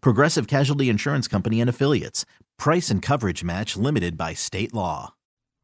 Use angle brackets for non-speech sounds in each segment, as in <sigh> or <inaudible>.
Progressive Casualty Insurance Company and Affiliates. Price and coverage match limited by state law.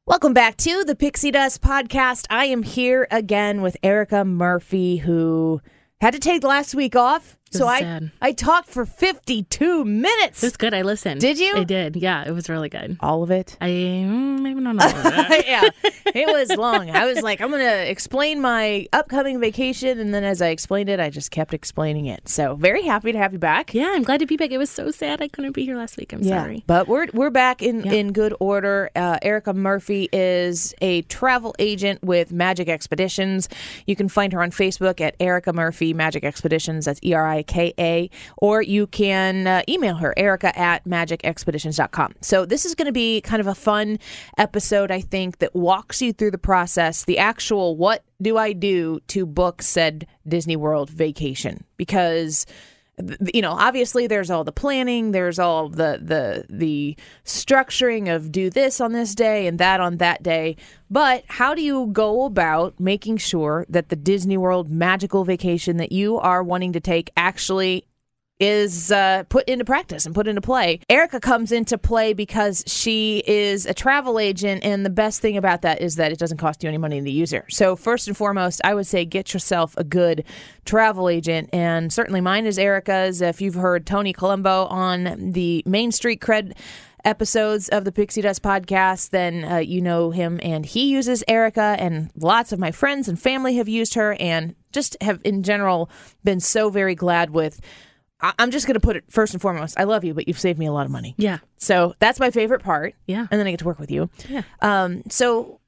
Welcome back to the Pixie Dust podcast. I am here again with Erica Murphy, who had to take last week off. So I sad. I talked for 52 minutes. It was good. I listened. Did you? I did. Yeah, it was really good. All of it? I mm, maybe not <laughs> all of it. <laughs> yeah, it was long. I was like, I'm going to explain my upcoming vacation. And then as I explained it, I just kept explaining it. So very happy to have you back. yeah, I'm glad to be back. It was so sad I couldn't be here last week. I'm sorry. But we're we're back in Yeah. in good order. Uh, Erica Murphy is a travel agent with Magic Expeditions. You can find her on Facebook at Erica Murphy Magic Expeditions. That's E R I K A. Or you can uh, email her Erica at magicexpeditions.com. So this is going to be kind of a fun episode, I think, that walks you through the process, the actual what do I do to book said Disney World vacation because you know obviously there's all the planning there's all the the the structuring of do this on this day and that on that day. But how do you go about making sure that the Disney World magical vacation that you are wanting to take actually is uh, put into practice and put into play. Erica comes into play because she is a travel agent, and the best thing about that is that it doesn't cost you any money to use her. So, first and foremost, I would say get yourself a good travel agent, and certainly mine is Erica's. If you've heard Tony Colombo on the Main Street Cred episodes of the Pixie Dust podcast, then uh, you know him and he uses Erica, and lots of my friends and family have used her, and just have in general been so very glad with. I- I'm just going to put it first and foremost. I love you, but you've saved me a lot of money. Yeah. So that's my favorite part. Yeah. And then I get to work with you. Yeah. Um, so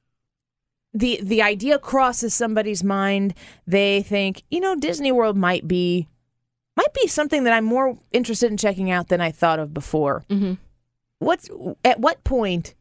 the the idea crosses somebody's mind. They think, you know, Disney World might be might be something that I'm more interested in checking out than I thought of before. hmm What's at what point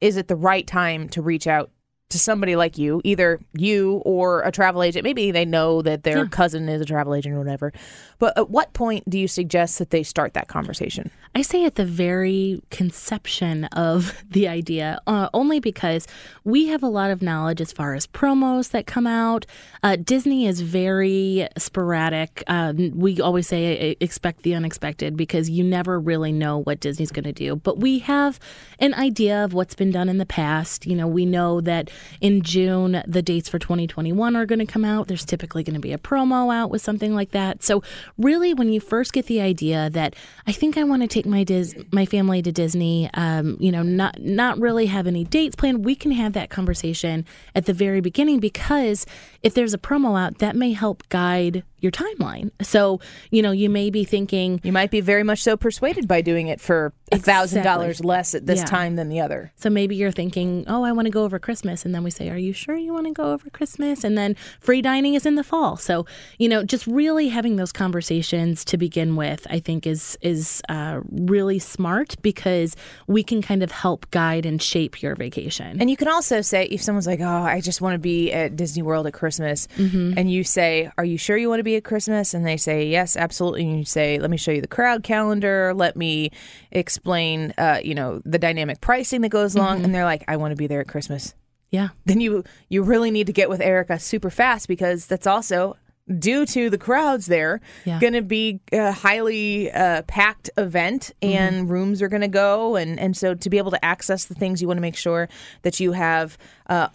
is it the right time to reach out to somebody like you, either you or a travel agent? Maybe they know that their Yeah. cousin is a travel agent or whatever. But at what point do you suggest that they start that conversation? I say at the very conception of <laughs> the idea, uh, only because we have a lot of knowledge as far as promos that come out. Uh, Disney is very sporadic. Uh, we always say uh, expect the unexpected because you never really know what Disney's going to do. But we have an idea of what's been done in the past. You know, we know that in June, the dates for 2021 are going to come out. There's typically going to be a promo out with something like that. So, really, when you first get the idea that I think I want to take my Dis- my family to Disney, um, you know, not not really have any dates planned, we can have that conversation at the very beginning because if there's a promo out, that may help guide your timeline. So, you know, you may be thinking, You might be very much so persuaded by doing it for a thousand dollars less at this Yeah. time than the other. So maybe you're thinking, oh, I want to go over Christmas. And then we say, are you sure you want to go over Christmas? And then free dining is in the fall. So, you know, just really having those conversations to begin with, I think is, is uh, really smart because we can kind of help guide and shape your vacation. And you can also say if someone's like, "Oh, I just want to be at Disney World at Christmas," and you say, "Are you sure you want to be at Christmas?" and they say, "Yes, absolutely." And you say, "Let me show you the crowd calendar. Let me explain, uh, you know, the dynamic pricing that goes along." And they're like, "I want to be there at Christmas." yeah. Then you you really need to get with Erica super fast because that's also due to the crowds there Yeah. going to be a highly uh, packed event and rooms are going to go and and so to be able to access the things you want to make sure that you have uh,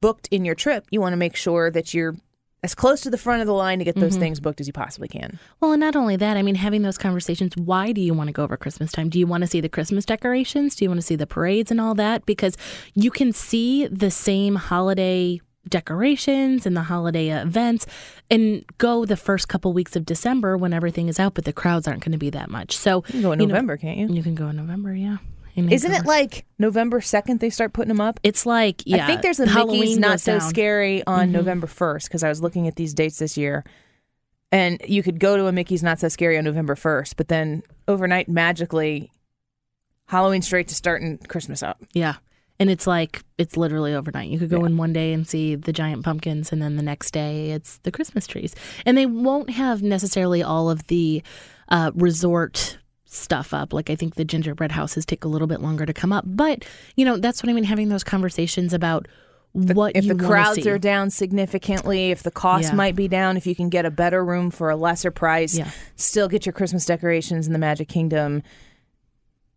booked in your trip you want to make sure that you're as close to the front of the line to get those mm-hmm. things booked as you possibly can. Well, and not only that, I mean, having those conversations. Why do you want to go over Christmas time? Do you want to see the Christmas decorations? Do you want to see the parades and all that? Because you can see the same holiday decorations and the holiday events and go the first couple weeks of December when everything is out, but the crowds aren't going to be that much. So You can go in you know, November, can't you? you can go in November, yeah. And Isn't it like November 2nd they start putting them up? It's like yeah. I think there's a Halloween Mickey's Not So down. Scary on November 1st because I was looking at these dates this year. And you could go to a Mickey's Not So Scary on November 1st, but then overnight, magically, Halloween straight to starting Christmas up. Yeah. And it's like it's literally overnight. You could go in one day and see the giant pumpkins, and then the next day it's the Christmas trees. And they won't have necessarily all of the uh, resort stuff up. Like I think the gingerbread houses take a little bit longer to come up. But you know that's what I mean. Having those conversations about what if the crowds see. are down significantly, if the cost Yeah. might be down, if you can get a better room for a lesser price, Yeah. still get your Christmas decorations in the Magic Kingdom,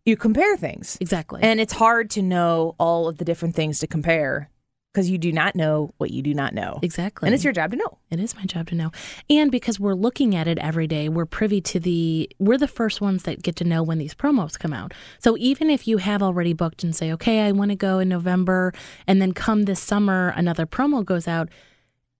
you compare things. exactly. And it's hard to know all of the different things to compare because you do not know what you do not know. exactly. And it's your job to know. It is my job to know. And because we're looking at it every day, we're privy to the, we're the first ones that get to know when these promos come out. So even if you have already booked and say, okay, I want to go in November, and then come this summer, another promo goes out,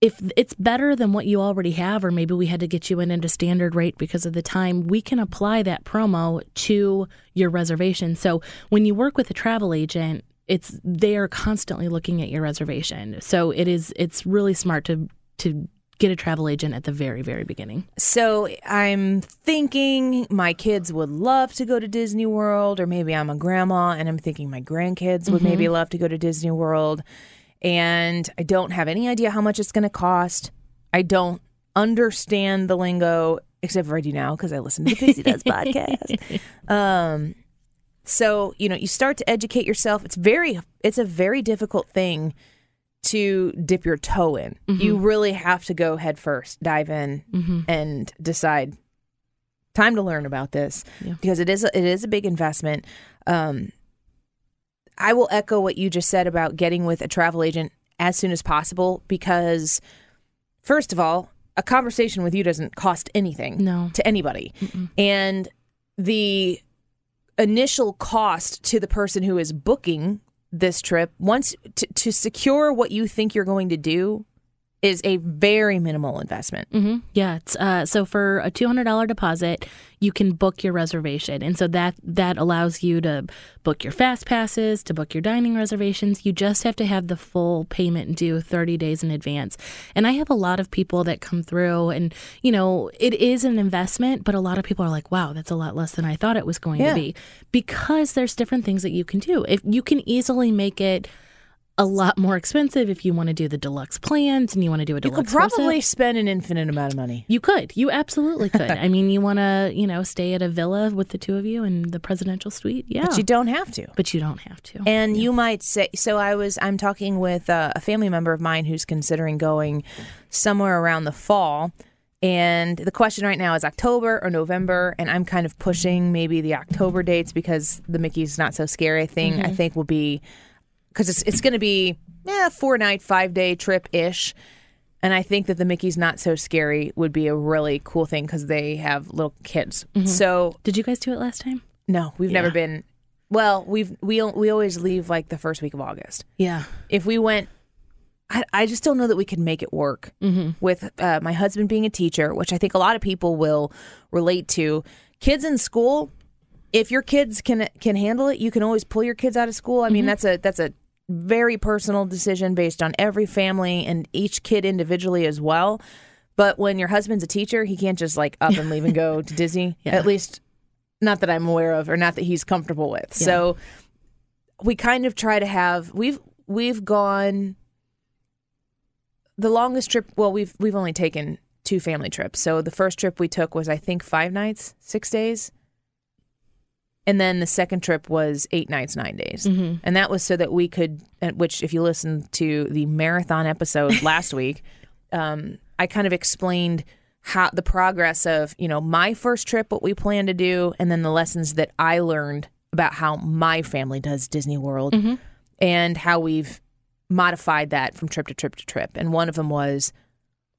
if it's better than what you already have, or maybe we had to get you in at a standard rate because of the time, we can apply that promo to your reservation. So when you work with a travel agent, it's they are constantly looking at your reservation. So it is it's really smart to to get a travel agent at the very very beginning. So I'm thinking my kids would love to go to Disney World, or maybe I'm a grandma and I'm thinking my grandkids would maybe love to go to Disney World. And I don't have any idea how much it's going to cost. I don't understand the lingo, except for I do now because I listen to the Pixie Does <laughs> podcast. Um, so you know, you start to educate yourself. It's very, it's a very difficult thing to dip your toe in. You really have to go head first, dive in, and decide. Time to learn about this Yeah. because it is a, it is a big investment. Um, I will echo what you just said about getting with a travel agent as soon as possible because, first of all, a conversation with you doesn't cost anything No. to anybody. And the initial cost to the person who is booking this trip, once to, to secure what you think you're going to do, is a very minimal investment. hmm Yeah, it's uh, so for a two hundred dollar deposit, you can book your reservation, and so that that allows you to book your fast passes, to book your dining reservations. You just have to have the full payment due thirty days in advance. And I have a lot of people that come through, and you know, it is an investment, but a lot of people are like, "Wow, that's a lot less than I thought it was going Yeah. to be," because there's different things that you can do. If you can easily make it. A lot more expensive if you want to do the deluxe plans and you want to do a deluxe. You could probably spend an infinite amount of money. You could. You absolutely <laughs> could. I mean, you want to, you know, stay at a villa with the two of you in the presidential suite. Yeah. But you don't have to. But you don't have to. And you might say, so I was, I'm talking with uh, a family member of mine who's considering going somewhere around the fall. And the question right now is October or November. And I'm kind of pushing maybe the October dates because the Mickey's Not So Scary thing, I think, will be, because it's, it's going to be yeah, four night, five day trip ish. And I think that the Mickey's Not So Scary would be a really cool thing because they have little kids. Mm-hmm. So Did you guys do it last time? no, we've never been. Well, we've we we always leave like the first week of August. Yeah. If we went, I, I just don't know that we could make it work mm-hmm. with uh, my husband being a teacher, which I think a lot of people will relate to. Kids in school, if your kids can can handle it, you can always pull your kids out of school. I mean, mm-hmm. that's a that's a very personal decision based on every family and each kid individually as well. But when your husband's a teacher, he can't just like up and leave and go <laughs> to Disney. Yeah. At least not that I'm aware of or not that he's comfortable with. So we kind of try to have we've we've gone the longest trip well we've we've only taken two family trips. So the first trip we took was I think 5 nights, 6 days. And then the second trip was 8 nights, 9 days. And that was so that we could which if you listen to the marathon episode <laughs> last week, um I kind of explained how the progress of you know my first trip what we plan to do and then the lessons that i learned about how my family does disney world and how we've modified that from trip to trip to trip. And one of them was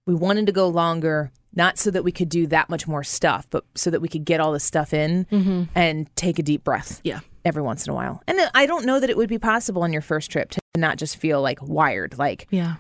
we wanted to go longer, not so that we could do that much more stuff, but so that we could get all this stuff in mm-hmm. and take a deep breath Yeah. every once in a while. And I don't know that it would be possible on your first trip to not just feel like wired, like Yeah.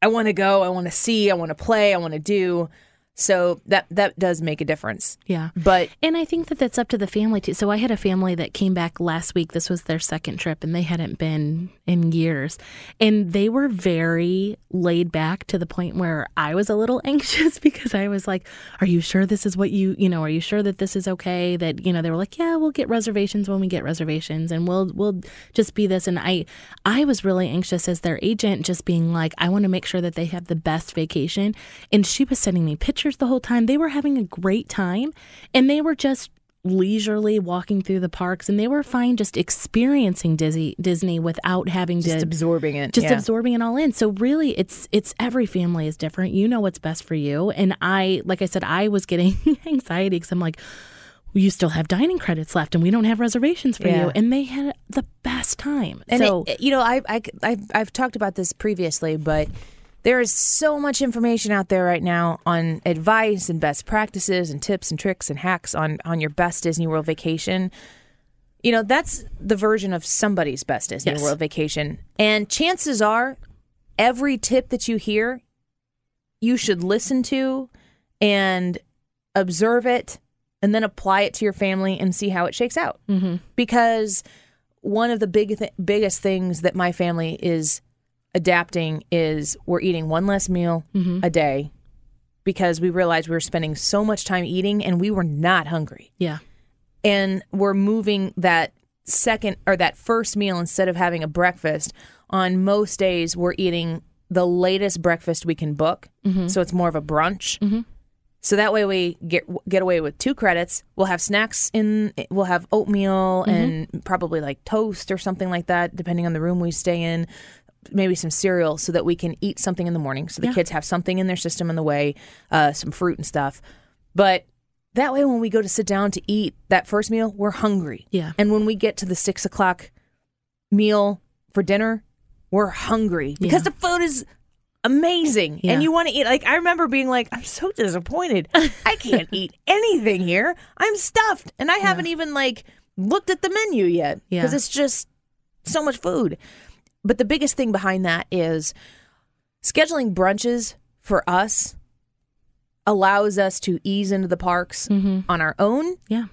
I want to go, I want to see, I want to play, I want to do. So that that does make a difference. Yeah. But And I think that that's up to the family too. So I had a family that came back last week. This was their second trip, and they hadn't been in years. And they were very laid back to the point where I was a little <laughs> anxious because I was like, "Are you sure this is what you, you know, are you sure that this is okay?" That you know, they were like, "Yeah, we'll get reservations when we get reservations, and we'll we'll just be this." And I I was really anxious as their agent, just being like, "I want to make sure that they have the best vacation." And she was sending me pictures the whole time. They were having a great time, and they were just leisurely walking through the parks and they were fine just experiencing Disney Disney without having just to absorbing it. just yeah. absorbing it all in. So really it's it's every family is different. You know what's best for you. And I like I said I was getting <laughs> anxiety cuz I'm like you still have dining credits left and we don't have reservations for Yeah. you and they had the best time. And so it, you know, I, I, I, I've talked about this previously, but there is so much information out there right now on advice and best practices and tips and tricks and hacks on on your best Disney World vacation. You know, that's the version of somebody's best Disney Yes. World vacation. And chances are every tip that you hear, you should listen to and observe it and then apply it to your family and see how it shakes out. Mm-hmm. Because one of the big th- biggest things that my family is adapting is we're eating one less meal mm-hmm. a day because we realized we were spending so much time eating and we were not hungry. Yeah. and we're moving that second or that first meal instead of having a breakfast. On most days we're eating the latest breakfast we can book. Mm-hmm. So it's more of a brunch. Mm-hmm. So that way we get get away with two credits. We'll have snacks in we'll have oatmeal and probably like toast or something like that depending on the room we stay in maybe some cereal so that we can eat something in the morning so the kids have something in their system in the way uh, some fruit and stuff. But that way when we go to sit down to eat that first meal we're hungry. Yeah. and when we get to the six o'clock meal for dinner we're hungry because the food is amazing. Yeah. and you want to eat like i remember being like i'm so disappointed. <laughs> I can't eat anything here. I'm stuffed. And i haven't even like looked at the menu yet because Yeah. it's just so much food but the biggest thing behind that is scheduling brunches for us allows us to ease into the parks mm-hmm. on our own Yeah.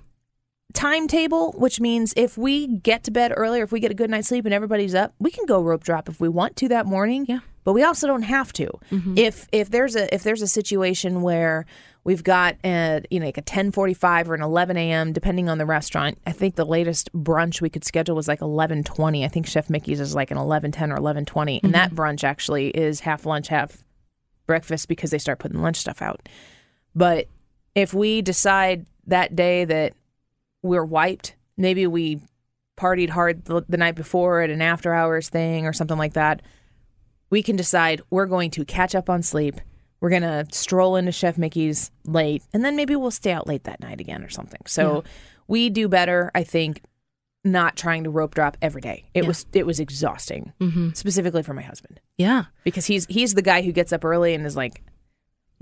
timetable, which means if we get to bed earlier, if we get a good night's sleep and everybody's up, we can go rope drop if we want to that morning. Yeah. But we also don't have to. Mm-hmm. If if there's a if there's a situation where we've got a you know like a ten forty five or an eleven a.m. depending on the restaurant. I think the latest brunch we could schedule was like eleven twenty. I think Chef Mickey's is like an eleven ten or eleven and that mm-hmm. brunch actually is half lunch, half breakfast because they start putting lunch stuff out. But if we decide that day that we're wiped, maybe we partied hard the, the night before at an after hours thing or something like that, we can decide we're going to catch up on sleep. We're going to stroll into Chef Mickey's late, and then maybe we'll stay out late that night again or something. So we do better, I think, not trying to rope drop every day. It was it was exhausting, mm-hmm. specifically for my husband Yeah. because he's he's the guy who gets up early and is like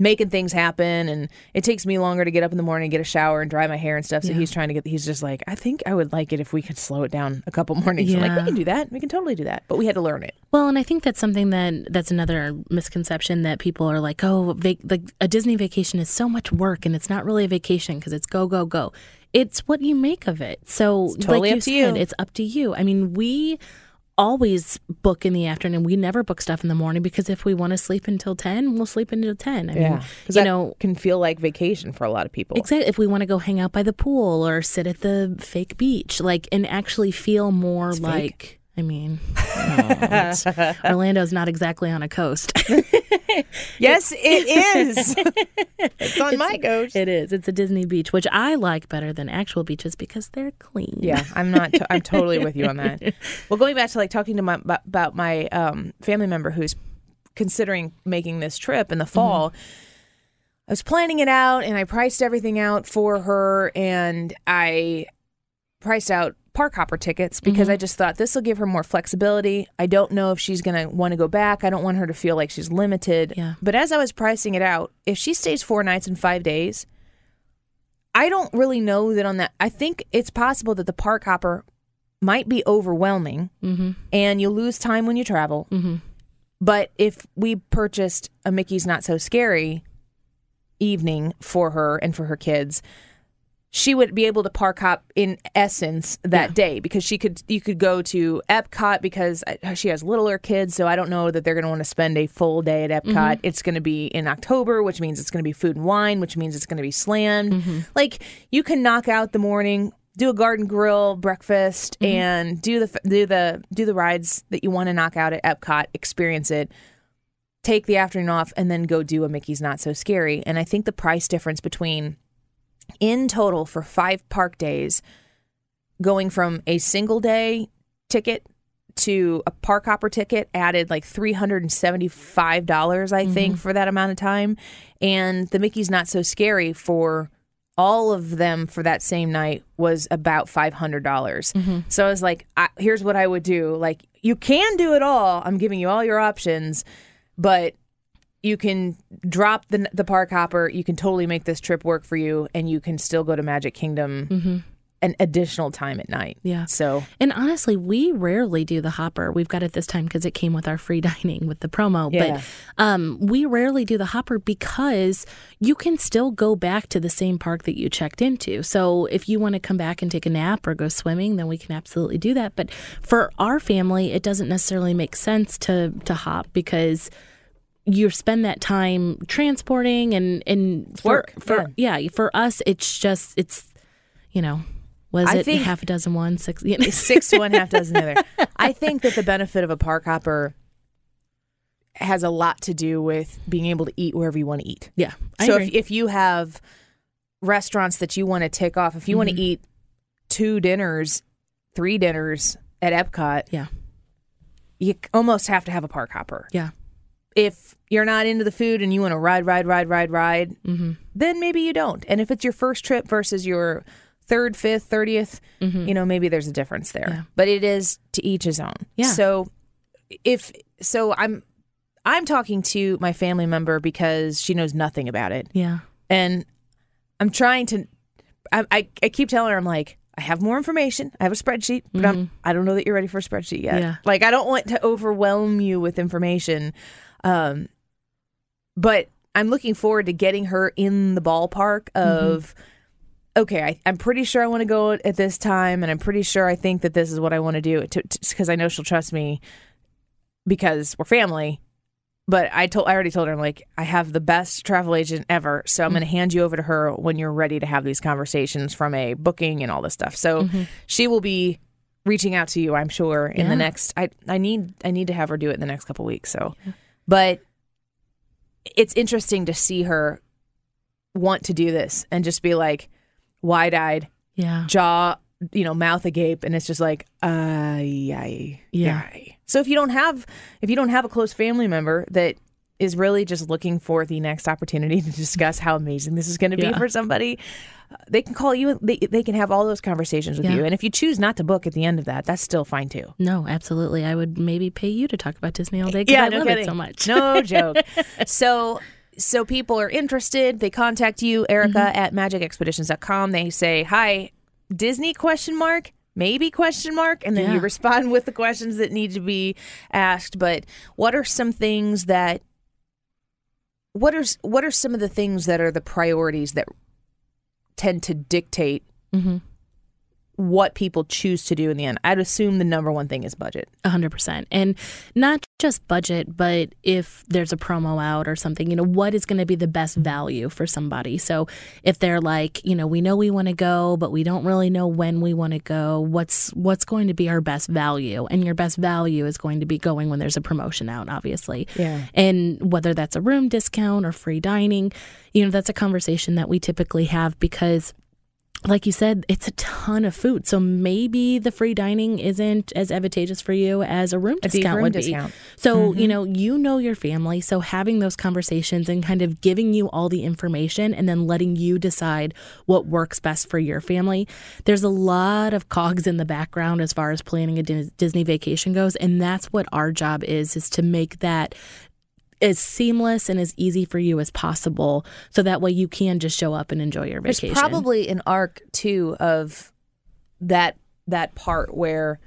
making things happen and it takes me longer to get up in the morning and get a shower and dry my hair and stuff so he's trying to get he's just like i think i would like it if we could slow it down a couple <laughs> mornings I'm like we can do that we can totally do that but we had to learn it Well, and I think that's something that that's another misconception that people are like, oh, vac- like a Disney vacation is so much work and it's not really a vacation because it's go go go. It's what you make of it. So totally like up to said, you. It's up to you. I mean, we always book in the afternoon. We never book stuff in the morning because if we want to sleep until ten, we'll sleep until ten. I mean, because you know, can feel like vacation for a lot of people Exactly. If we want to go hang out by the pool or sit at the fake beach, like, and actually feel more like. I mean, it's- <laughs> Orlando's not exactly on a coast. <laughs> yes it is <laughs> it's on my coast it is. It's a Disney beach, which I like better than actual beaches because they're clean. Yeah, I'm not. i I'm totally with you on that. Well, going back to like talking to my about- about my um, family member who's considering making this trip in the fall. I was planning it out and I priced everything out for her and I priced out park hopper tickets because mm-hmm. I just thought this will give her more flexibility. I don't know if she's going to want to go back. I don't want her to feel like she's limited. Yeah. But as I was pricing it out, if she stays four nights and five days, I don't really know that on that. I think it's possible that the park hopper might be overwhelming mm-hmm. and you lose time when you travel. Mm-hmm. But if we purchased a Mickey's Not So Scary evening for her and for her kids, she would be able to park hop in essence that day because she could you could go to Epcot because uh, she has littler kids so I don't know that they're going to want to spend a full day at Epcot. Mm-hmm. It's going to be in October, which means it's going to be food and wine, which means it's going to be slammed. Mm-hmm. Like you can knock out the morning, do a garden grill breakfast mm-hmm. and do the do the do the rides that you want to knock out at Epcot, experience it take the afternoon off and then go do a Mickey's Not So Scary. And I think the price difference between in total for five park days, going from a single day ticket to a park hopper ticket added like $375, I mm-hmm. think, for that amount of time. And the Mickey's Not So Scary for all of them for that same night was about $500. dollars mm-hmm. So I was like, I, here's what I would do. Like, you can do it all. I'm giving you all your options, but you can drop the the park hopper. You can totally make this trip work for you, and you can still go to Magic Kingdom an additional time at night. Yeah. So And honestly, we rarely do the hopper. We've got it this time because it came with our free <laughs> dining with the promo. Yeah. But um, we rarely do the hopper because you can still go back to the same park that you checked into. So if you want to come back and take a nap or go swimming, then we can absolutely do that. But for our family, it doesn't necessarily make sense to to hop because you spend that time transporting and and for, Work, for yeah. for us it's just it's you know was I it half a dozen one six you know, six to one, half dozen the other. <laughs> I think that the benefit of a park hopper has a lot to do with being able to eat wherever you want to eat. Yeah, I so agree. if if you have restaurants that you want to tick off, if you want Mm-hmm. to eat two dinners, three dinners at Epcot, yeah, you almost have to have a park hopper. yeah, if you're not into the food and you want to ride, ride, ride, ride, ride, Mm-hmm. then maybe you don't. And if it's your first trip versus your third, fifth, 30th, you know, maybe there's a difference there. Mm-hmm. Yeah. But it is to each his own. Yeah. So if so I'm I'm talking to my family member because she knows nothing about it. yeah, And I'm trying to I I, I keep telling her I'm like I have more information. I have a spreadsheet, but I'm, I don't know that you're ready for a spreadsheet yet. Mm-hmm. Yeah. Like I don't want to overwhelm you with information. Um, but I'm looking forward to getting her in the ballpark mm-hmm. of okay, I, I'm pretty sure I want to go at this time, and I'm pretty sure I think that this is what I want to do because I know she'll trust me because we're family. But I told I already told her I'm like I have the best travel agent ever, so I'm going to mm-hmm. hand you over to her when you're ready to have these conversations from a booking and all this stuff. So mm-hmm. she will be reaching out to you, I'm sure, in the next. I I need I need to have her do it in the next couple weeks. So, but it's interesting to see her want to do this and just be like wide eyed, yeah, jaw, you know, mouth agape, and it's just like, uh, yay, Yeah. yay. So if you don't have, if you don't have a close family member that is really just looking for the next opportunity to discuss how amazing this is going to be Yeah. for somebody, uh, they can call you. They they can have all those conversations with Yeah. you, and if you choose not to book at the end of that, that's still fine too. no, absolutely. I would maybe pay you to talk about Disney all day. 'cause Yeah, I no love kidding. it so much. No <laughs> joke. so so people are interested. They contact you, Erica Mm-hmm. at magicexpeditions.com. They say, Hi, Disney question mark? Maybe question mark, and then you respond with the questions that need to be asked. But what are some things that what are what are some of the things that are the priorities that tend to dictate Mm-hmm. What people choose to do in the end? I'd assume the number one thing is budget. Hundred percent, and not just budget, but if there's a promo out or something, you know, what is going to be the best value for somebody? So if they're like, you know, we know we want to go, but we don't really know when we want to go. What's what's going to be our best value? And your best value is going to be going when there's a promotion out, obviously. Yeah. And whether that's a room discount or free dining, you know, that's a conversation that we typically have because like you said, it's a ton of food. So maybe the free dining isn't as advantageous for you as a room A discount room would discount. be. So, you mm-hmm. know, you know your family. So having those conversations and kind of giving you all the information and then letting you decide what works best for your family. There's a lot of cogs in the background as far as planning a Disney vacation goes. And that's what our job is, is to make that as seamless and as easy for you as possible so that way you can just show up and enjoy your vacation. There's probably an arc too of that that part where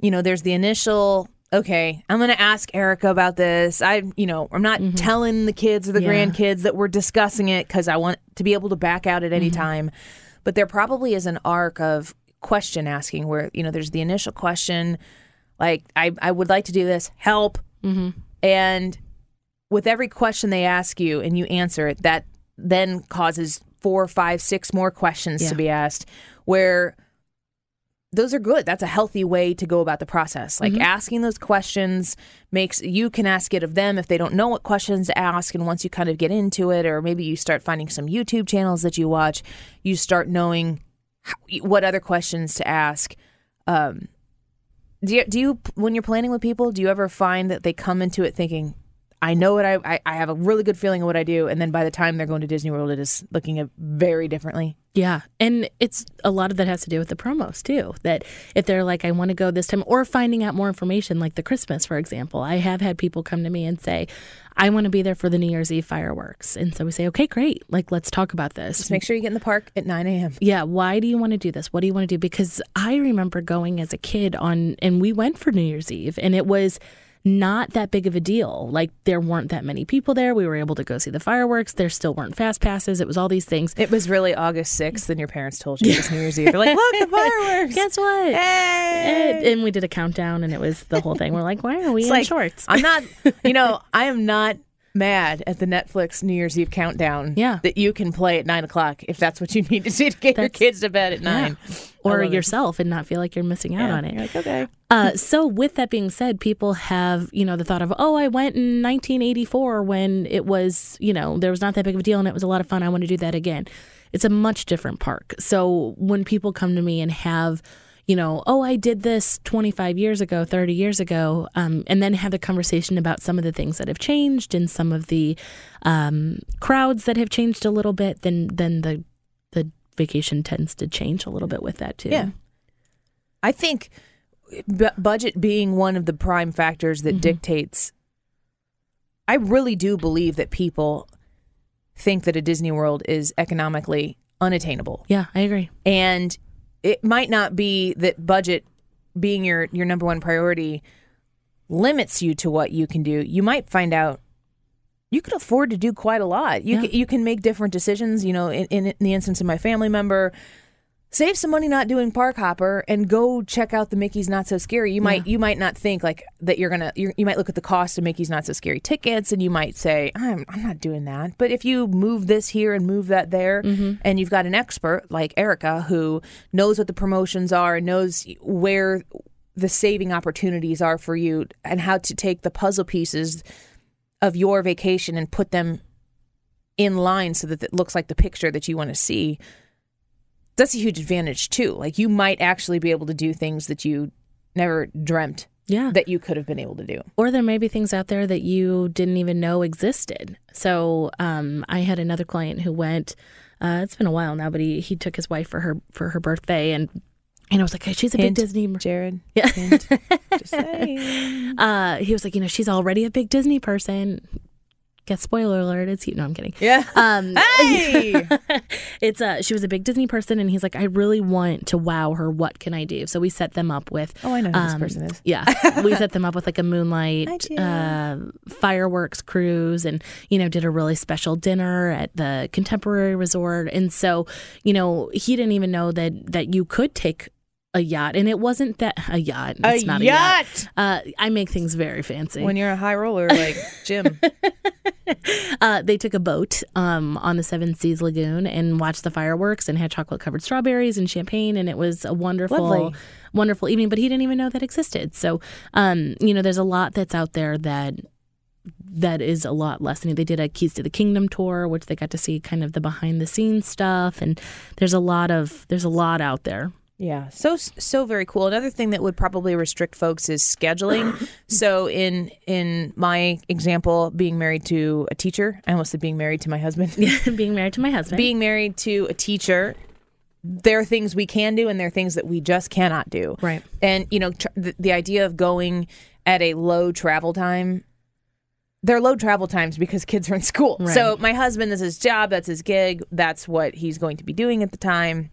you know there's the initial okay i'm going to ask erica about this i you know i'm not telling the kids or the Mm-hmm. Yeah. grandkids that we're discussing it because i want to be able to back out at any Mm-hmm. time but there probably is an arc of question asking where you know there's the initial question like i, I would like to do this help Mm-hmm. and with every question they ask you and you answer it, that then causes four, five, six more questions Yeah. to be asked where those are good. That's a healthy way to go about the process. Mm-hmm. Like asking those questions makes you can ask it of them if they don't know what questions to ask. And once you kind of get into it, or maybe you start finding some YouTube channels that you watch, you start knowing how, what other questions to ask. Um, do you, do you when you're planning with people, do you ever find that they come into it thinking, I know what I, I I have a really good feeling of what I do, and then by the time they're going to Disney World, it is looking at very differently. Yeah. And it's a lot of that has to do with the promos too. That if they're like, I want to go this time, or finding out more information, like the Christmas, for example. I have had people come to me and say, I want to be there for the New Year's Eve fireworks. And so we say, okay, great. Like, let's talk about this. Just make sure you get in the park at 9 a.m. Yeah, why do you want to do this? What do you want to do? Because I remember going as a kid on, and we went for New Year's Eve, and it was not that big of a deal. Like, there weren't that many people there. We were able to go see the fireworks. There still weren't fast passes. It was all these things. It was really August 6th, and your parents told you it was New Year's Eve. They're like, look, the <laughs> fireworks. Guess what? Hey! And, and we did a countdown, and it was the whole thing. We're like, why are we It's in like, shorts? I'm not, you <laughs> know, I am not mad at the Netflix New Year's Eve countdown Yeah. that you can play at 9 o'clock if that's what you need to do to get your kids to bed at 9. or I love it. yourself and not feel like you're missing out on it. You're like, okay. Uh, so with that being said, people have, you know, the thought of, oh, I went in 1984 when it was, you know, there was not that big of a deal and it was a lot of fun. I want to do that again. It's a much different park. So when people come to me and have, you know, oh, I did this 25 years ago, 30 years ago, um, and then have the conversation about some of the things that have changed and some of the um, crowds that have changed a little bit, then then the the vacation tends to change a little bit with that too. Yeah. I think bu- budget being one of the prime factors that dictates. I really do believe that people think that a Disney World is economically unattainable. Yeah, I agree. and it might not be that budget being your your number one priority limits you to what you can do you might find out you could afford to do quite a lot you Yeah. can, you can make different decisions you know in, in, in the instance of my family member save some money not doing park hopper and go check out the mickey's not so scary. You might you might not think like that you're gonna you're, you might look at the cost of mickey's not so scary tickets and you might say i'm, I'm not doing that. But if you move this here and move that there mm-hmm. and you've got an expert like erica who knows what the promotions are and knows where the saving opportunities are for you and how to take the puzzle pieces of your vacation and put them in line so that it looks like the picture that you want to see that's a huge advantage too like you might actually be able to do things that you never dreamt Yeah. that you could have been able to do or there may be things out there that you didn't even know existed. So um, I had another client who went. Uh, it's been a while now, but he he took his wife for her for her birthday, and and I was like, hey, she's a Hint, big Disney. jared Yeah. Hint. just saying <laughs> Uh, he was like, you know, she's already a big Disney person. Guess spoiler alert, it's you. No, I'm kidding. yeah. Um, <laughs> hey! <laughs> It's uh she was a big Disney person and he's like I really want to wow her. What can I do? So we set them up with oh i know who this um, person is. yeah. We set them up with like a moonlight <laughs> uh, fireworks cruise and you know did a really special dinner at the contemporary resort. And so you know he didn't even know that that you could take a yacht and it wasn't that a yacht a it's not yacht a yacht uh, I make things very fancy when you're a high roller like <laughs> jim uh, they took a boat um, on the Seven Seas Lagoon and watched the fireworks and had chocolate covered strawberries and champagne, and it was a wonderful, Lovely. wonderful evening. But he didn't even know that existed. So, um, you know, there's a lot that's out there that that is a lot less. And they did a Keys to the Kingdom tour, which they got to see kind of the behind the scenes stuff. And there's a lot of there's a lot out there. Yeah, so so very cool. Another thing that would probably restrict folks is scheduling. <clears throat> so in in my example, being married to a teacher, I almost said being married to my husband. <laughs> Being married to my husband. being married to a teacher, there are things we can do and there are things that we just cannot do. Right. And you know, tr- the, the idea of going at a low travel time. They're low travel times because kids are in school. Right. So my husband, this is his job, that's his gig, that's what he's going to be doing at the time.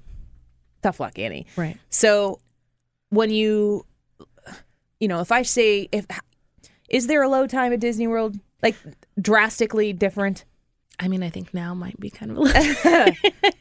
Tough luck, Annie. right. So when you you know, if I say if is there a low time at Disney World like drastically different? I mean, I think now might be kind of. <laughs>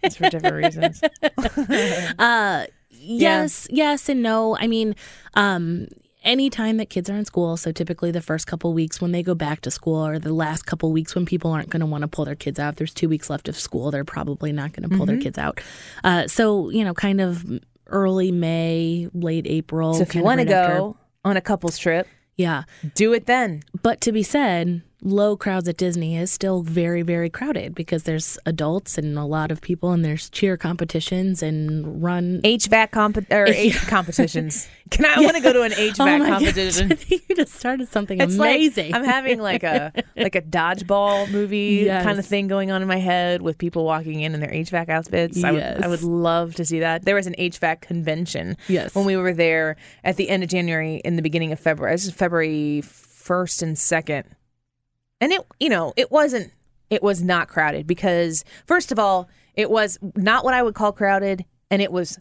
It's for different reasons. <laughs> Uh, yes, yes, and no. I mean, um, anytime that kids are in school, so typically the first couple weeks when they go back to school, or the last couple weeks when people aren't going to want to pull their kids out. If there's two weeks left of school, they're probably not going to pull their Mm-hmm. kids out. Uh, so you know, kind of early May, late April. So if you want to right after- go on a couple's trip, yeah. do it then. But to be said, low crowds at Disney is still very, very crowded because there's adults and a lot of people, and there's cheer competitions and run HVAC comp- or <laughs> H- competitions. Can I, I want to go to an HVAC <laughs> Oh <laughs> competition? Think you just started something It's amazing. like I'm having like a like a dodgeball movie Yes. kind of thing going on in my head with people walking in in their HVAC outfits. I would I would love to see that. There was an HVAC convention Yes. when we were there at the end of January in the beginning of February. This is February first and second. And it you know, it wasn't it was not crowded because first of all, it was not what I would call crowded and it was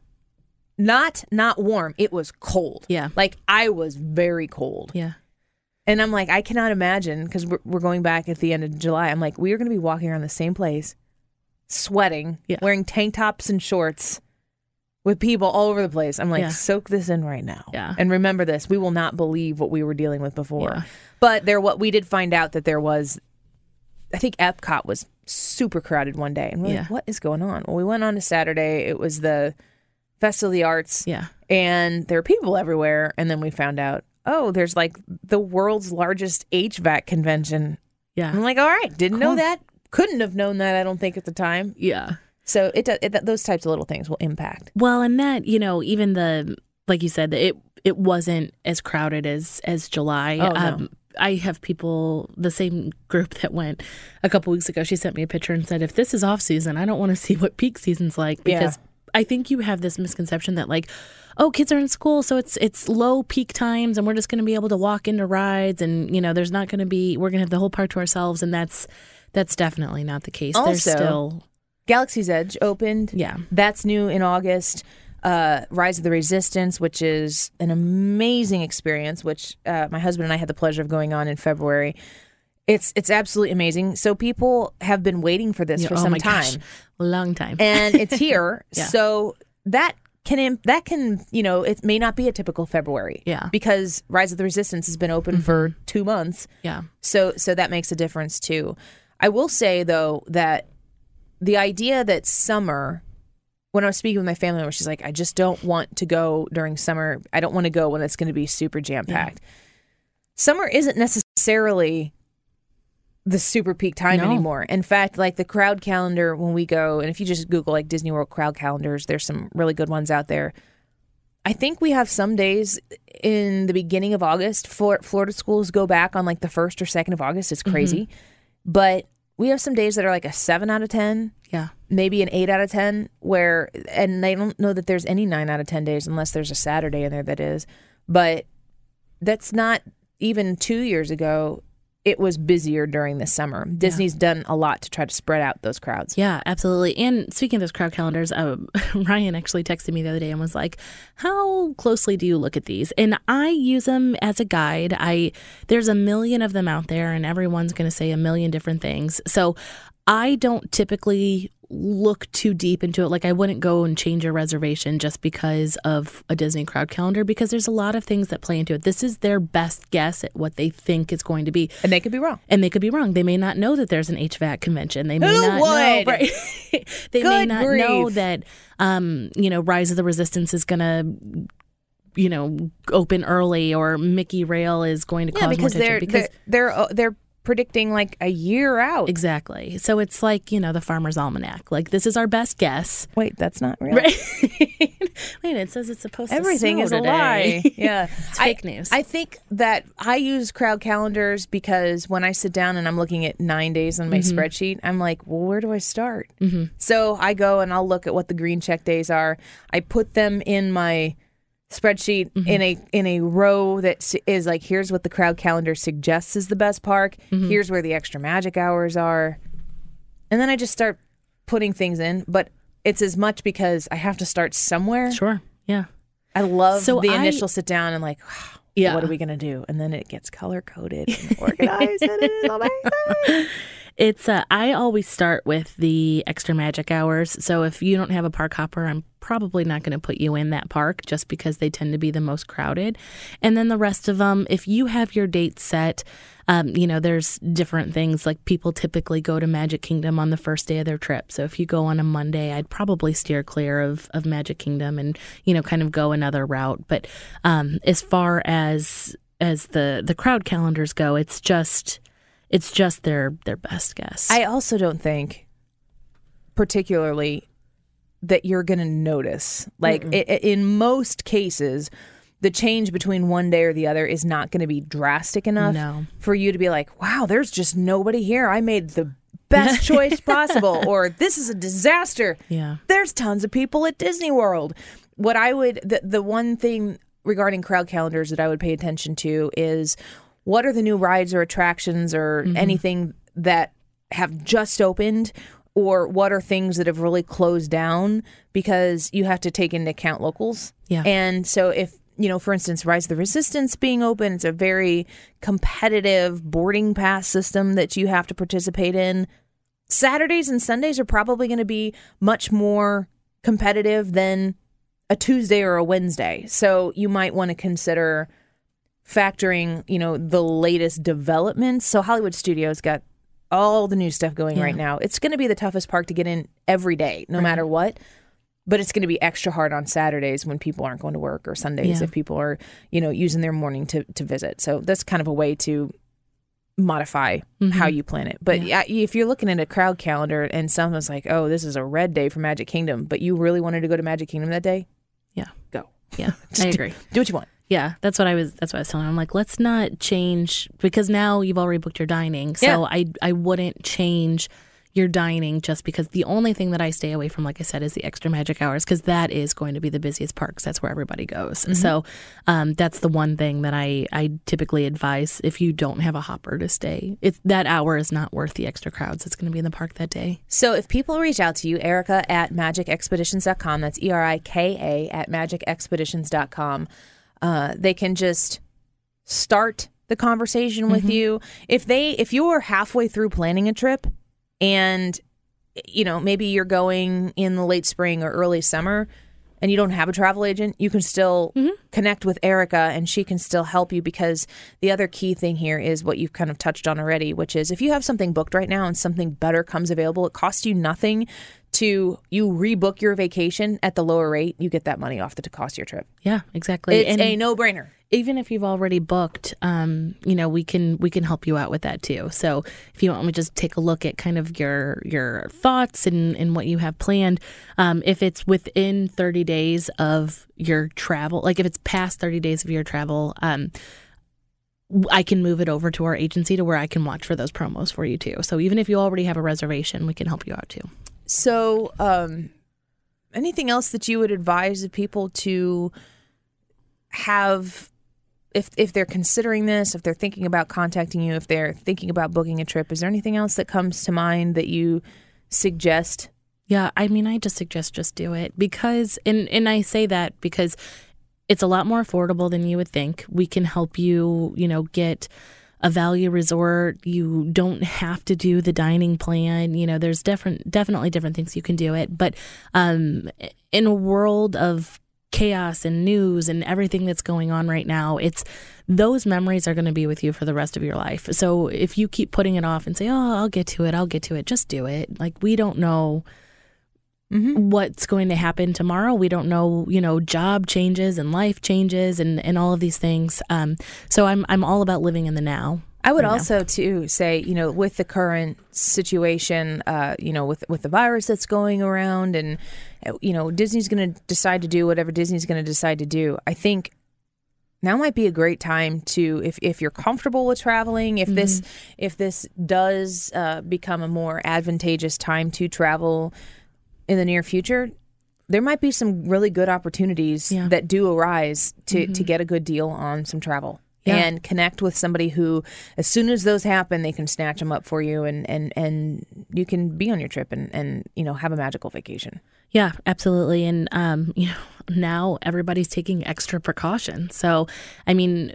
not not warm. It was cold. Yeah. Like I was very cold. yeah. And I'm like, I cannot imagine because we're, we're going back at the end of July. I'm like, we are going to be walking around the same place, sweating, Yeah. wearing tank tops and shorts with people all over the place. I'm like, Yeah. soak this in right now. Yeah. And remember this. We will not believe what we were dealing with before. Yeah. But there, what we did find out that there was, I think Epcot was super crowded one day. And we're like, what is going on? Well, we went on a Saturday. It was the Festival of the Arts Yeah. and there are people everywhere. And then we found out, oh, there's like the world's largest HVAC convention. Yeah. I'm like, all right, didn't know that. Couldn't have known that. I don't think at the time. Yeah. So it, it those types of little things will impact. Well, and that, you know, even the like you said, it it wasn't as crowded as as July. Oh, no. Um, I have people, the same group that went a couple weeks ago. She sent me a picture and said, "If this is off season, I don't want to see what peak season's like because I think you have this misconception that like, oh, kids are in school, so it's it's low peak times, and we're just going to be able to walk into rides, and you know, there's not going to be we're going to have the whole park to ourselves, and that's that's definitely not the case. There's Also- still Galaxy's Edge opened. Yeah. That's new in August. Uh, Rise of the Resistance, which is an amazing experience, which uh, my husband and I had the pleasure of going on in February. It's it's absolutely amazing. So people have been waiting for this for oh some my time. gosh, long time. and it's <laughs> here. Yeah. So that can that can you know it may not be a typical February. Yeah. Because Rise of the Resistance has been open for two months. yeah. So so that makes a difference too. I will say though that the idea that summer when I was speaking with my family member, she's like, I just don't want to go during summer. I don't want to go when it's going to be super jam packed. Summer isn't necessarily the super peak time No. anymore. In fact, like the crowd calendar when we go, and if you just Google like Disney World crowd calendars, there's some really good ones out there. I think we have some days in the beginning of August. Flor- Florida schools go back on like the first or second of August. It's mm-hmm. crazy, but we have some days that are like a seven out of ten, Yeah. maybe an eight out of ten. Where and I don't know that there's any nine out of ten days unless there's a Saturday in there that is, but that's not even two years ago. It was busier during the summer. Disney's done a lot to try to spread out those crowds. Yeah, absolutely. And speaking of those crowd calendars, um, <laughs> Ryan actually texted me the other day and was like, "How closely do you look at these?" And I use them as a guide. I there's a million of them out there, and everyone's going to say a million different things. So I don't typically look too deep into it. Like I wouldn't go and change a reservation just because of a Disney crowd calendar because there's a lot of things that play into it. This is their best guess at what they think is going to be. And they could be wrong. And they could be wrong. They may not know that there's an HVAC convention. They may Who not would? know. Right? <laughs> they may Good not know that, um, you know, Rise of the Resistance is going to, you know, open early or Mickey Rail is going to Yeah, cause because more they're attention. they're they're they're predicting like a year out. Exactly. So it's like, you know, the farmer's almanac. Like this is our best guess. Wait, that's not real. Right. <laughs> Wait, it says it's supposed Everything to Everything is snow a today. lie. <laughs> Yeah. It's fake I, news. I think that I use crowd calendars because when I sit down and I'm looking at nine days on my Mm-hmm. spreadsheet, I'm like, well, where do I start? Mm-hmm. So I go and I'll look at what the green check days are. I put them in my spreadsheet Mm-hmm. in a in a row that is like here's what the crowd calendar suggests is the best park Mm-hmm. here's where the extra magic hours are and then i just start putting things in but it's as much because i have to start somewhere Sure. Yeah. I love So the I- initial sit down and like, <sighs> wow, Yeah. what are we gonna do? And then it gets color coded and <laughs> organized. and it is amazing. <laughs> It's uh, I always start with the extra magic hours. So if you don't have a park hopper, I'm probably not going to put you in that park just because they tend to be the most crowded. And then the rest of them, if you have your date set, um, you know, there's different things like people typically go to Magic Kingdom on the first day of their trip. So if you go on a Monday, I'd probably steer clear of, of Magic Kingdom and, you know, kind of go another route. But um, as far as as the the crowd calendars go, it's just it's just their their best guess. I also don't think, particularly, that you're gonna notice. Like i i in most cases, the change between one day or the other is not going to be drastic enough No. for you to be like, "Wow, there's just nobody here. I made the best <laughs> choice possible," or "This is a disaster." Yeah. there's tons of people at Disney World. What I would the the one thing regarding crowd calendars that I would pay attention to is what are the new rides or attractions or mm-hmm. anything that have just opened or what are things that have really closed down because you have to take into account locals. Yeah. And so if you know, for instance, Rise of the Resistance being open, it's a very competitive boarding pass system that you have to participate in. Saturdays and Sundays are probably going to be much more competitive than a Tuesday or a Wednesday. So you might want to consider factoring, you know, the latest developments. So Hollywood Studios got all the new stuff going Yeah. right now. It's going to be the toughest park to get in every day, no matter what. But it's going to be extra hard on Saturdays when people aren't going to work or Sundays Yeah. if people are, you know, using their morning to, to visit. So that's kind of a way to modify mm-hmm. how you plan it. But yeah. if you're looking at a crowd calendar and someone's like, "Oh, this is a red day for Magic Kingdom," but you really wanted to go to Magic Kingdom that day, Yeah. go. Yeah. <laughs> I do- agree. Do what you want. Yeah, that's what I was. That's what I was telling. Him. I'm like, let's not change because now you've already booked your dining. So Yeah. I I wouldn't change your dining just because the only thing that I stay away from, like I said, is the extra magic hours because that is going to be the busiest parks. That's where everybody goes. So um, that's the one thing that I I typically advise if you don't have a hopper to stay. It's that hour is not worth the extra crowds. It's going to be in the park that day. So if people reach out to you, Erica at magicexpeditions.com, that's E R I K A at magicexpeditions.com, uh, they can just start the conversation with you. If they if you're halfway through planning a trip and you know, maybe you're going in the late spring or early summer and you don't have a travel agent, you can still connect with Erica and she can still help you because the other key thing here is what you've kind of touched on already, which is if you have something booked right now and something better comes available, it costs you nothing to you rebook your vacation at the lower rate, you get that money off the cost of your trip. Yeah, exactly. It's And- a no-brainer. even if you've already booked, um, you know, we can we can help you out with that too. So if you want me to just take a look at kind of your your thoughts and, and what you have planned, um, if it's within 30 days of your travel, like if it's past 30 days of your travel, um, I can move it over to our agency to where I can watch for those promos for you too. So even if you already have a reservation, we can help you out too. So, um, anything else that you would advise of people to have if if they're considering this, if they're thinking about contacting you, if they're thinking about booking a trip, is there anything else that comes to mind that you suggest? Yeah, I mean, I just suggest just do it because, and and I say that because it's a lot more affordable than you would think. We can help you, you know, get a value resort. You don't have to do the dining plan. You know, there's different, definitely different things you can do it. But um, in a world of chaos and news and everything that's going on right now, it's those memories are going to be with you for the rest of your life. So if you keep putting it off and say, "Oh, I'll get to it, I'll get to it," just do it. Like we don't know what's going to happen tomorrow. We don't know, you know, job changes and life changes and, and all of these things. Um, so I'm I'm all about living in the now. I would right now. also too say, you know, with the current situation, uh, you know, with with the virus that's going around, and uh, you know, Disney's going to decide to do whatever Disney's going to decide to do. I think now might be a great time to, if if you're comfortable with traveling, if this if this does uh, become a more advantageous time to travel in the near future. There might be some really good opportunities Yeah. that do arise to, to get a good deal on some travel Yeah. and connect with somebody who, as soon as those happen, they can snatch them up for you and, and, and you can be on your trip and, and, you know, have a magical vacation. Yeah, absolutely. And um, <laughs> you know, now everybody's taking extra precaution. So, I mean,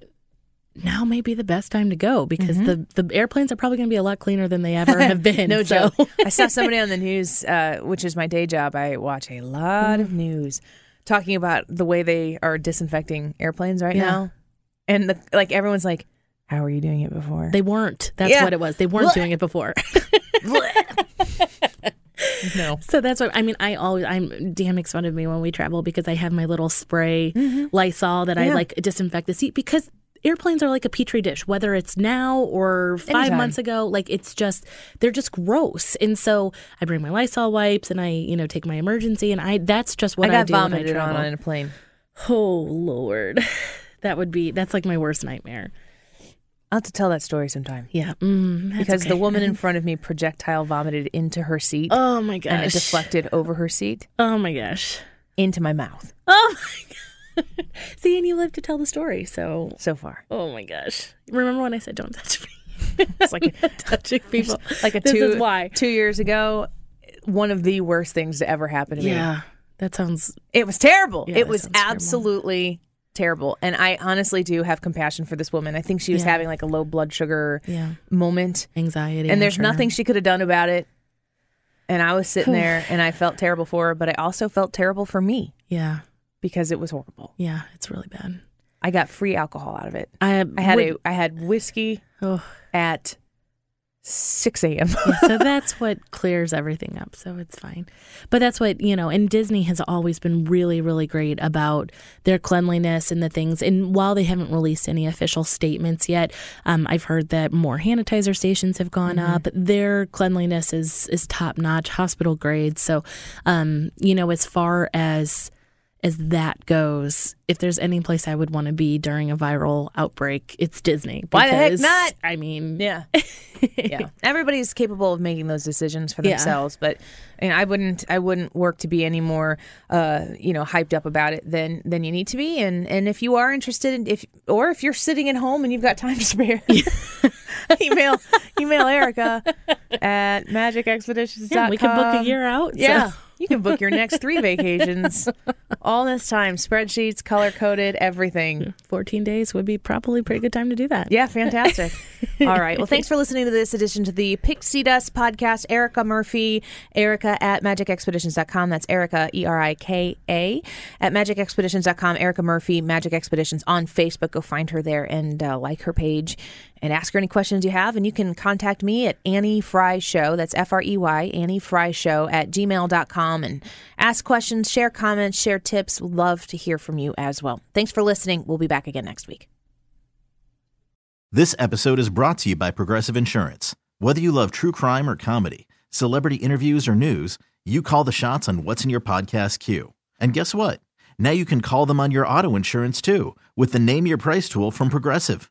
now may be the best time to go because the the airplanes are probably going to be a lot cleaner than they ever <laughs> have been. No so. joke. I saw <laughs> somebody on the news, uh, which is my day job. I watch a lot of news talking about the way they are disinfecting airplanes right Yeah. now. And the, like everyone's like, how were you doing it before? They weren't. That's Yeah. what it was. They weren't doing it before. <laughs> no. So that's what I mean. I always, I'm Dan makes fun of me when we travel because I have my little spray Lysol that I Mm-hmm. Like disinfect the seat because airplanes are like a petri dish, whether it's now or five Anytime. months ago. Like it's just they're just gross, and so I bring my Lysol wipes and I you know take my emergency and I that's just what I I, got do when I vomited on on a plane. Oh Lord, <laughs> that would be that's like my worst nightmare. I'll have to tell that story sometime. Yeah, mm, Because the woman in <laughs> front of me projectile vomited into her seat Oh my gosh. and it deflected over her seat Oh my gosh. into my mouth Oh my <laughs> god. <laughs> See, and you live to tell the story, so so far. Oh my gosh! Remember when I said don't touch me? It's like <laughs> Touching <laughs> people. like a This two, is why. two years ago, one of the worst things to ever happen to me. Yeah, that sounds. It was terrible. Yeah, it was sounds terrible. absolutely terrible. And I honestly do have compassion for this woman. I think she was Yeah. having like a low blood sugar Yeah, moment. anxiety. And there's sure. nothing she could have done about it. And I was sitting there and I felt terrible for her, but I also felt terrible for me Yeah, because it was horrible. yeah, it's really bad. I got free alcohol out of it. I I had would- a I had whiskey Oh, at six a.m. yeah, so <laughs> that's what clears everything up. So it's fine. But that's what, you know, and Disney has always been really, really great about their cleanliness and the things. And while they haven't released any official statements yet, um, I've heard that more sanitizer stations have gone up. Their cleanliness is, is top notch, hospital grade. So, um, you know, as far as as that goes, if there's any place I would want to be during a viral outbreak, it's Disney. Why the heck because, not? I mean, Yeah. <laughs> yeah. Everybody's capable of making those decisions for Yeah. themselves, but and I wouldn't I wouldn't work to be any more uh, you know, hyped up about it than than you need to be. And and if you are interested in if or if you're sitting at home and you've got time to spare, <laughs> <laughs> email email Erica at magicexpeditions.com. yeah, we can book a year out. so- Yeah. You can book your next three vacations all this time. Spreadsheets, color coded, everything. 14 days would be probably a pretty good time to do that. Yeah, fantastic. <laughs> All right. Well, thanks for listening to this edition to the Pixie Dust podcast. Erica Murphy, Erica at magicexpeditions.com. That's Erica, E R I K A, at magicexpeditions.com. Erica Murphy, Magic Expeditions on Facebook. Go find her there and uh, like her page and ask her any questions you have. And you can contact me at Annie Frey Show. That's F R E Y, Annie Frey Show at gmail.com and ask questions, share comments, share tips. Love to hear from you as well. Thanks for listening. We'll be back again next week. This episode is brought to you by Progressive Insurance. Whether you love true crime or comedy, celebrity interviews or news, you call the shots on what's in your podcast queue. And guess what? Now you can call them on your auto insurance too with the Name Your Price tool from Progressive.